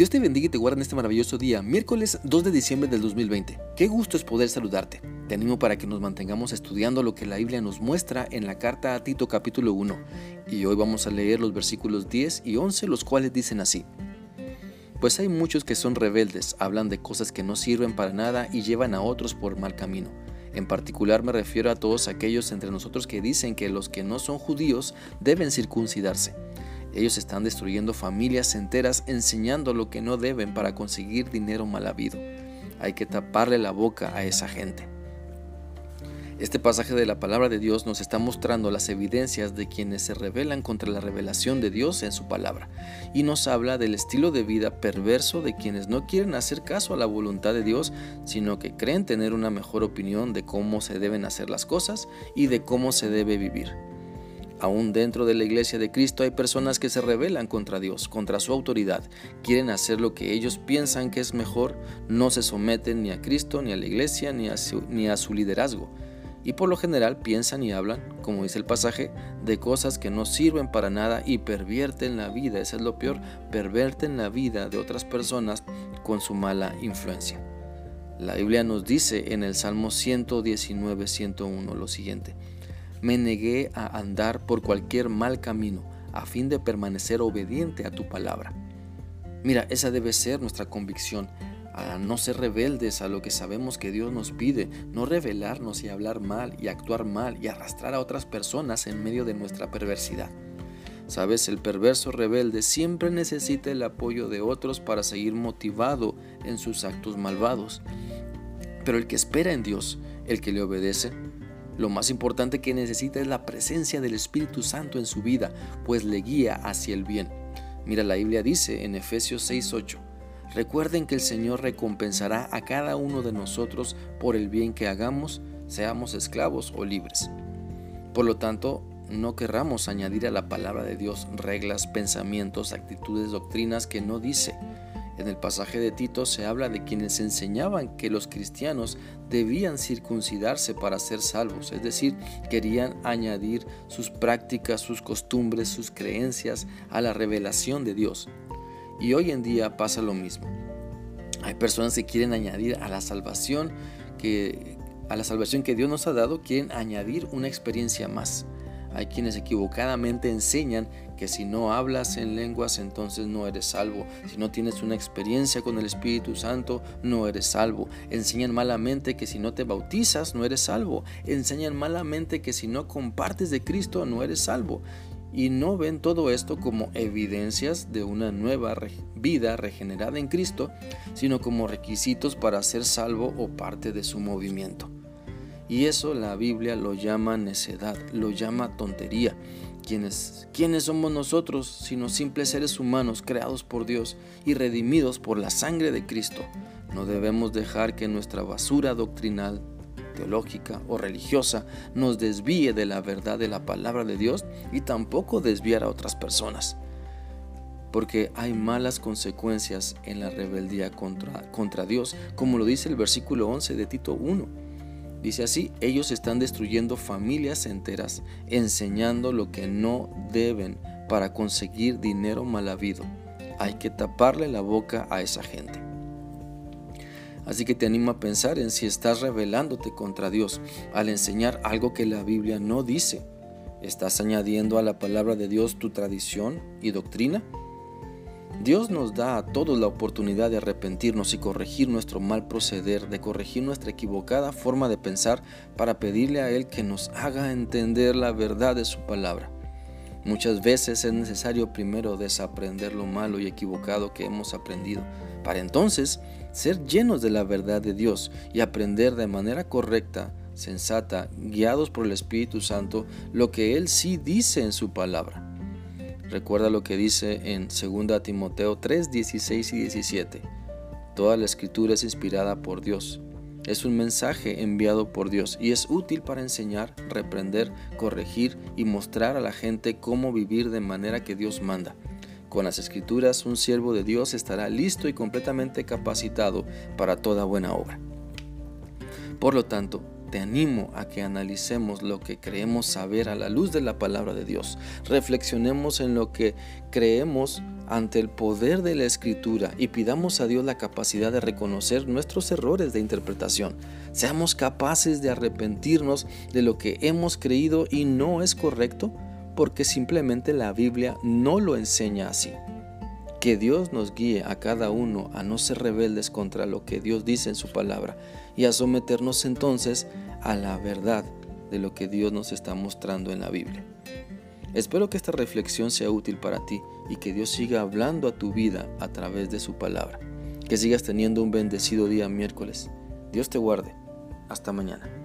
Dios te bendiga y te guarde en este maravilloso día, miércoles 2 de diciembre del 2020. Qué gusto es poder saludarte. Te animo para que nos mantengamos estudiando lo que la Biblia nos muestra en la carta a Tito capítulo 1. Y hoy vamos a leer los versículos 10 y 11, los cuales dicen así. Pues hay muchos que son rebeldes, hablan de cosas que no sirven para nada y llevan a otros por mal camino. En particular me refiero a todos aquellos entre nosotros que dicen que los que no son judíos deben circuncidarse ellos están destruyendo familias enteras enseñando lo que no deben para conseguir dinero mal habido. Hay que taparle la boca a esa gente. Este pasaje de la palabra de Dios nos está mostrando las evidencias de quienes se rebelan contra la revelación de Dios en su palabra y nos habla del estilo de vida perverso de quienes no quieren hacer caso a la voluntad de Dios, sino que creen tener una mejor opinión de cómo se deben hacer las cosas y de cómo se debe vivir. Aún dentro de la iglesia de Cristo hay personas que se rebelan contra Dios, contra su autoridad, quieren hacer lo que ellos piensan que es mejor, no se someten ni a Cristo, ni a la iglesia, ni a su, liderazgo. Y por lo general piensan y hablan, como dice el pasaje, de cosas que no sirven para nada y pervierten la vida, eso es lo peor, perverten la vida de otras personas con su mala influencia. La Biblia nos dice en el Salmo 119, 101 lo siguiente me negué a andar por cualquier mal camino a fin de permanecer obediente a tu palabra. Mira, esa debe ser nuestra convicción, a no ser rebeldes a lo que sabemos que Dios nos pide, no rebelarnos y hablar mal y actuar mal y arrastrar a otras personas en medio de nuestra perversidad. Sabes, el perverso rebelde siempre necesita el apoyo de otros para seguir motivado en sus actos malvados. Pero el que espera en Dios, el que le obedece, lo más importante que necesita es la presencia del Espíritu Santo en su vida, pues le guía hacia el bien. Mira, la Biblia dice en Efesios 6:8, recuerden que el Señor recompensará a cada uno de nosotros por el bien que hagamos, seamos esclavos o libres. Por lo tanto, no querramos añadir a la palabra de Dios reglas, pensamientos, actitudes, doctrinas que no dice, en el pasaje de Tito se habla de quienes enseñaban que los cristianos debían circuncidarse para ser salvos, es decir, querían añadir sus prácticas, sus costumbres, sus creencias a la revelación de Dios. Y hoy en día pasa lo mismo. Hay personas que quieren añadir a la salvación que a la salvación que Dios nos ha dado, quieren añadir una experiencia más. Hay quienes equivocadamente enseñan que si no hablas en lenguas entonces no eres salvo. Si no tienes una experiencia con el Espíritu Santo no eres salvo. Enseñan malamente que si no te bautizas no eres salvo. Enseñan malamente que si no compartes de Cristo no eres salvo. Y no ven todo esto como evidencias de una nueva vida regenerada en Cristo, sino como requisitos para ser salvo o parte de su movimiento. Y eso la Biblia lo llama necedad, lo llama tontería. ¿Quiénes, ¿Quiénes somos nosotros sino simples seres humanos creados por Dios y redimidos por la sangre de Cristo? No debemos dejar que nuestra basura doctrinal, teológica o religiosa nos desvíe de la verdad de la palabra de Dios y tampoco desviar a otras personas. Porque hay malas consecuencias en la rebeldía contra, contra Dios, como lo dice el versículo 11 de Tito 1 Dice así, ellos están destruyendo familias enteras, enseñando lo que no deben para conseguir dinero mal habido. Hay que taparle la boca a esa gente. Así que te animo a pensar en si estás rebelándote contra Dios al enseñar algo que la Biblia no dice. ¿Estás añadiendo a la palabra de Dios tu tradición y doctrina? Dios nos da a todos la oportunidad de arrepentirnos y corregir nuestro mal proceder, de corregir nuestra equivocada forma de pensar para pedirle a Él que nos haga entender la verdad de su palabra. Muchas veces es necesario primero desaprender lo malo y equivocado que hemos aprendido, para entonces ser llenos de la verdad de Dios y aprender de manera correcta, sensata, guiados por el Espíritu Santo, lo que Él sí dice en su palabra. Recuerda lo que dice en 2 Timoteo 3, 16 y 17. Toda la escritura es inspirada por Dios. Es un mensaje enviado por Dios y es útil para enseñar, reprender, corregir y mostrar a la gente cómo vivir de manera que Dios manda. Con las escrituras un siervo de Dios estará listo y completamente capacitado para toda buena obra. Por lo tanto, te animo a que analicemos lo que creemos saber a la luz de la palabra de Dios. Reflexionemos en lo que creemos ante el poder de la escritura y pidamos a Dios la capacidad de reconocer nuestros errores de interpretación. Seamos capaces de arrepentirnos de lo que hemos creído y no es correcto porque simplemente la Biblia no lo enseña así. Que Dios nos guíe a cada uno a no ser rebeldes contra lo que Dios dice en su palabra y a someternos entonces a la verdad de lo que Dios nos está mostrando en la Biblia. Espero que esta reflexión sea útil para ti y que Dios siga hablando a tu vida a través de su palabra. Que sigas teniendo un bendecido día miércoles. Dios te guarde. Hasta mañana.